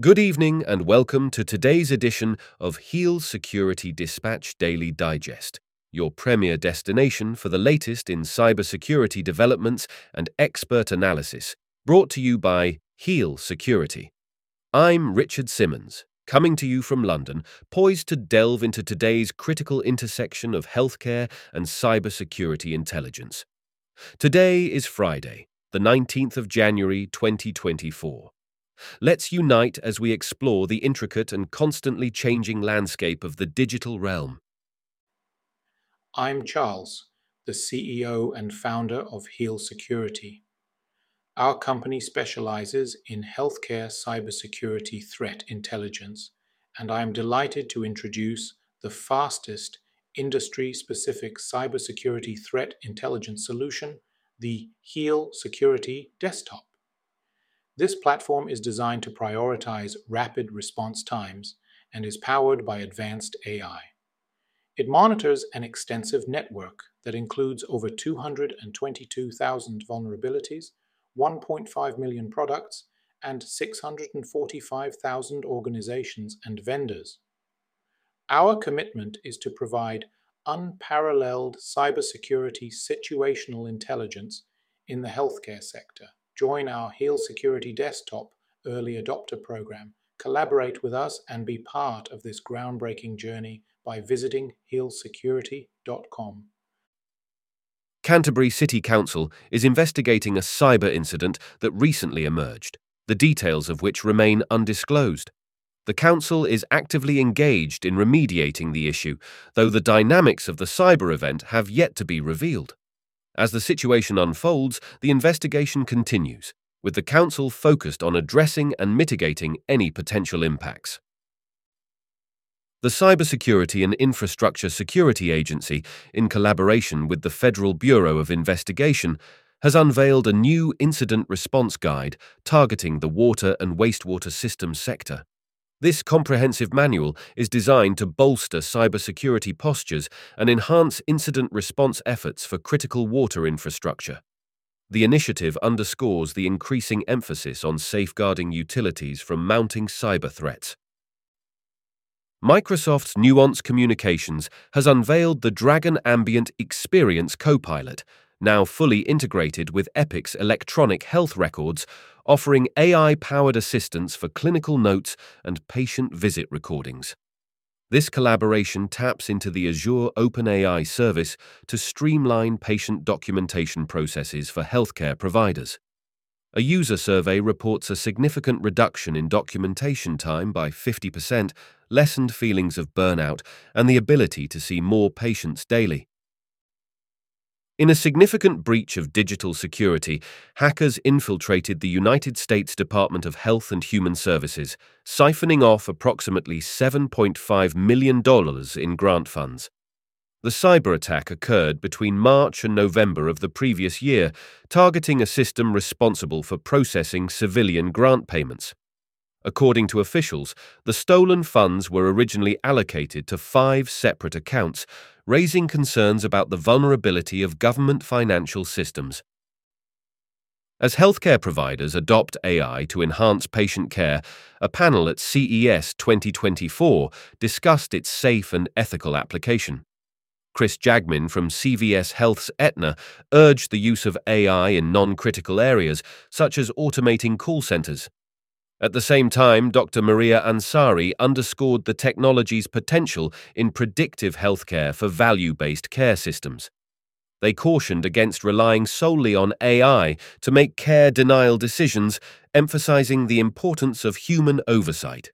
Good evening and welcome to today's edition of Heal Security Dispatch Daily Digest, your premier destination for the latest in cybersecurity developments and expert analysis, brought to you by Heal Security. I'm Richard Simmons, coming to you from London, poised to delve into today's critical intersection of healthcare and cybersecurity intelligence. Today is Friday, the 19th of January 2024. Let's unite as we explore the intricate and constantly changing landscape of the digital realm. I'm Charles, the CEO and founder of Heal Security. Our company specializes in healthcare cybersecurity threat intelligence, and I am delighted to introduce the fastest industry specific cybersecurity threat intelligence solution, the Heal Security Desktop. This platform is designed to prioritize rapid response times and is powered by advanced AI. It monitors an extensive network that includes over 222,000 vulnerabilities, 1.5 million products, and 645,000 organizations and vendors. Our commitment is to provide unparalleled cybersecurity situational intelligence in the healthcare sector join our Heal Security Desktop early adopter program, collaborate with us, and be part of this groundbreaking journey by visiting healsecurity.com. Canterbury City Council is investigating a cyber incident that recently emerged, the details of which remain undisclosed. The Council is actively engaged in remediating the issue, though the dynamics of the cyber event have yet to be revealed. As the situation unfolds, the investigation continues, with the Council focused on addressing and mitigating any potential impacts. The Cybersecurity and Infrastructure Security Agency, in collaboration with the Federal Bureau of Investigation, has unveiled a new incident response guide targeting the water and wastewater systems sector. This comprehensive manual is designed to bolster cybersecurity postures and enhance incident response efforts for critical water infrastructure. The initiative underscores the increasing emphasis on safeguarding utilities from mounting cyber threats. Microsoft's Nuance Communications has unveiled the Dragon Ambient Experience Copilot, now fully integrated with Epic's electronic health records offering AI powered assistance for clinical notes and patient visit recordings. This collaboration taps into the Azure OpenAI service to streamline patient documentation processes for healthcare providers. A user survey reports a significant reduction in documentation time by 50%, lessened feelings of burnout, and the ability to see more patients daily. In a significant breach of digital security, hackers infiltrated the United States Department of Health and Human Services, siphoning off approximately $7.5 million in grant funds. The cyber attack occurred between March and November of the previous year, targeting a system responsible for processing civilian grant payments. According to officials, the stolen funds were originally allocated to five separate accounts, raising concerns about the vulnerability of government financial systems. As healthcare providers adopt AI to enhance patient care, a panel at CES 2024 discussed its safe and ethical application. Chris Jagmin from CVS Health's Aetna urged the use of AI in non critical areas, such as automating call centers. At the same time, Dr. Maria Ansari underscored the technology's potential in predictive healthcare for value based care systems. They cautioned against relying solely on AI to make care denial decisions, emphasizing the importance of human oversight.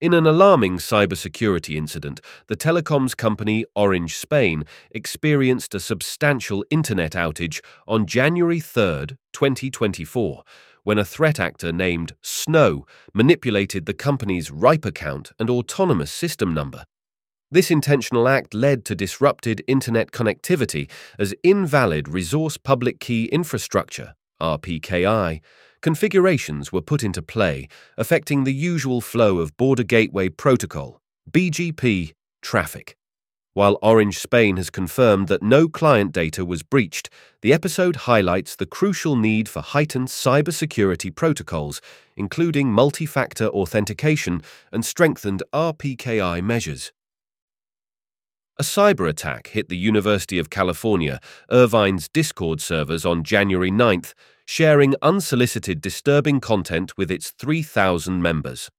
In an alarming cybersecurity incident, the telecoms company Orange Spain experienced a substantial internet outage on January 3, 2024 when a threat actor named Snow manipulated the company's RIPE account and autonomous system number. This intentional act led to disrupted internet connectivity as invalid Resource Public Key Infrastructure RPKI configurations were put into play, affecting the usual flow of Border Gateway Protocol BGP traffic. While Orange Spain has confirmed that no client data was breached, the episode highlights the crucial need for heightened cybersecurity protocols, including multi factor authentication and strengthened RPKI measures. A cyber attack hit the University of California, Irvine's Discord servers on January 9th, sharing unsolicited disturbing content with its 3,000 members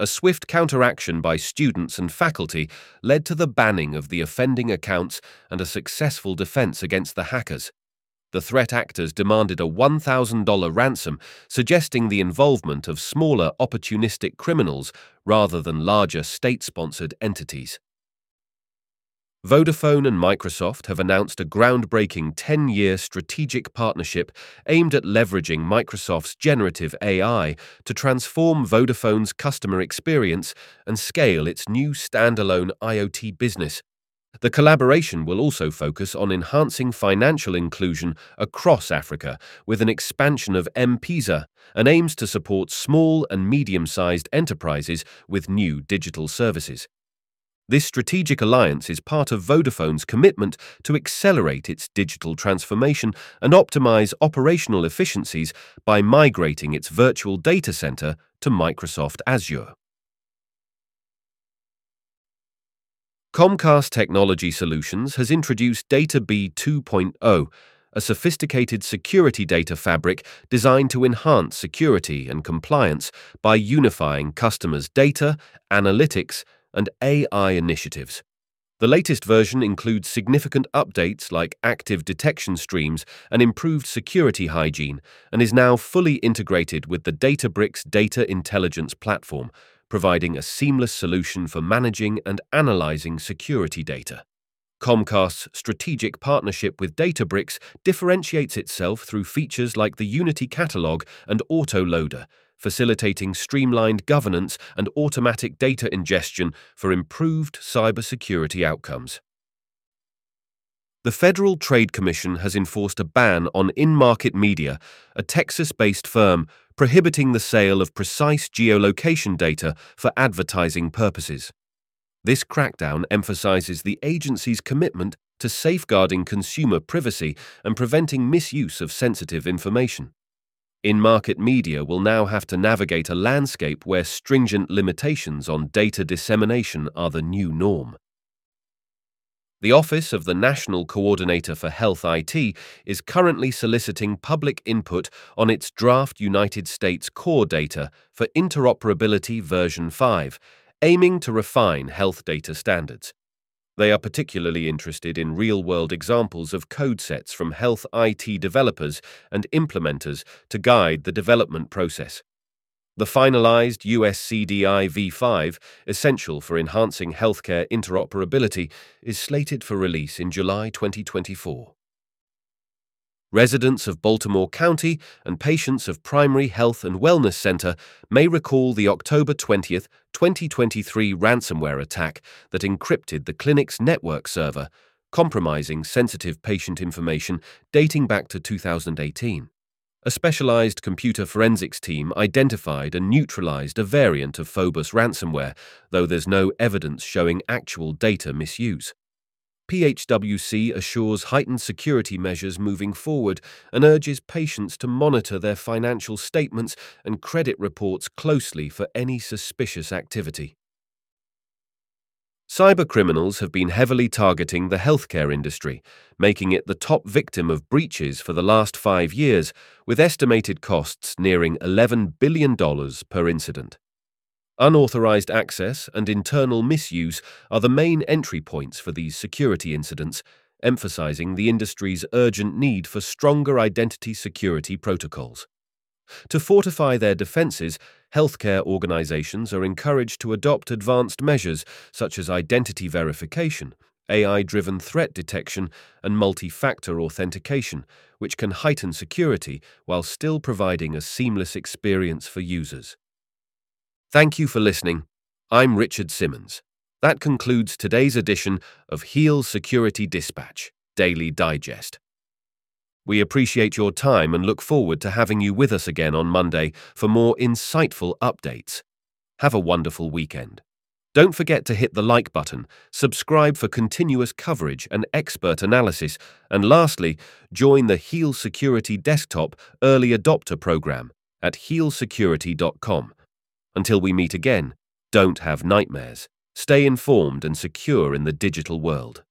a swift counteraction by students and faculty led to the banning of the offending accounts and a successful defense against the hackers. The threat actors demanded a $1,000 ransom, suggesting the involvement of smaller opportunistic criminals rather than larger state sponsored entities. Vodafone and Microsoft have announced a groundbreaking 10 year strategic partnership aimed at leveraging Microsoft's generative AI to transform Vodafone's customer experience and scale its new standalone IoT business. The collaboration will also focus on enhancing financial inclusion across Africa with an expansion of M-Pesa and aims to support small and medium sized enterprises with new digital services. This strategic alliance is part of Vodafone's commitment to accelerate its digital transformation and optimize operational efficiencies by migrating its virtual data center to Microsoft Azure. Comcast Technology Solutions has introduced DataBee 2.0, a sophisticated security data fabric designed to enhance security and compliance by unifying customers' data, analytics, and AI initiatives. The latest version includes significant updates like active detection streams and improved security hygiene, and is now fully integrated with the Databricks Data Intelligence Platform, providing a seamless solution for managing and analyzing security data. Comcast's strategic partnership with Databricks differentiates itself through features like the Unity Catalog and Autoloader, facilitating streamlined governance and automatic data ingestion for improved cybersecurity outcomes. The Federal Trade Commission has enforced a ban on InMarket Media, a Texas based firm prohibiting the sale of precise geolocation data for advertising purposes. This crackdown emphasizes the agency's commitment to safeguarding consumer privacy and preventing misuse of sensitive information. InMarket Media will now have to navigate a landscape where stringent limitations on data dissemination are the new norm. The Office of the National Coordinator for Health IT is currently soliciting public input on its draft United States core data for interoperability version 5, aiming to refine health data standards. They are particularly interested in real world examples of code sets from health IT developers and implementers to guide the development process. The finalized USCDI v5, essential for enhancing healthcare interoperability, is slated for release in July 2024. Residents of Baltimore County and patients of Primary Health and Wellness Center may recall the October 20, 2023 ransomware attack that encrypted the clinic's network server, compromising sensitive patient information dating back to 2018. A specialized computer forensics team identified and neutralized a variant of Phobos ransomware, though there's no evidence showing actual data misuse. PHWC assures heightened security measures moving forward and urges patients to monitor their financial statements and credit reports closely for any suspicious activity. Cybercriminals have been heavily targeting the healthcare industry, making it the top victim of breaches for the last five years, with estimated costs nearing $11 billion per incident. Unauthorized access and internal misuse are the main entry points for these security incidents, emphasizing the industry's urgent need for stronger identity security protocols. To fortify their defenses, healthcare organizations are encouraged to adopt advanced measures such as identity verification, AI driven threat detection, and multi factor authentication, which can heighten security while still providing a seamless experience for users. Thank you for listening. I'm Richard Simmons. That concludes today's edition of Heal Security Dispatch Daily Digest. We appreciate your time and look forward to having you with us again on Monday for more insightful updates. Have a wonderful weekend. Don't forget to hit the like button, subscribe for continuous coverage and expert analysis, and lastly, join the Heal Security Desktop Early Adopter Program at healsecurity.com. Until we meet again, don't have nightmares. Stay informed and secure in the digital world.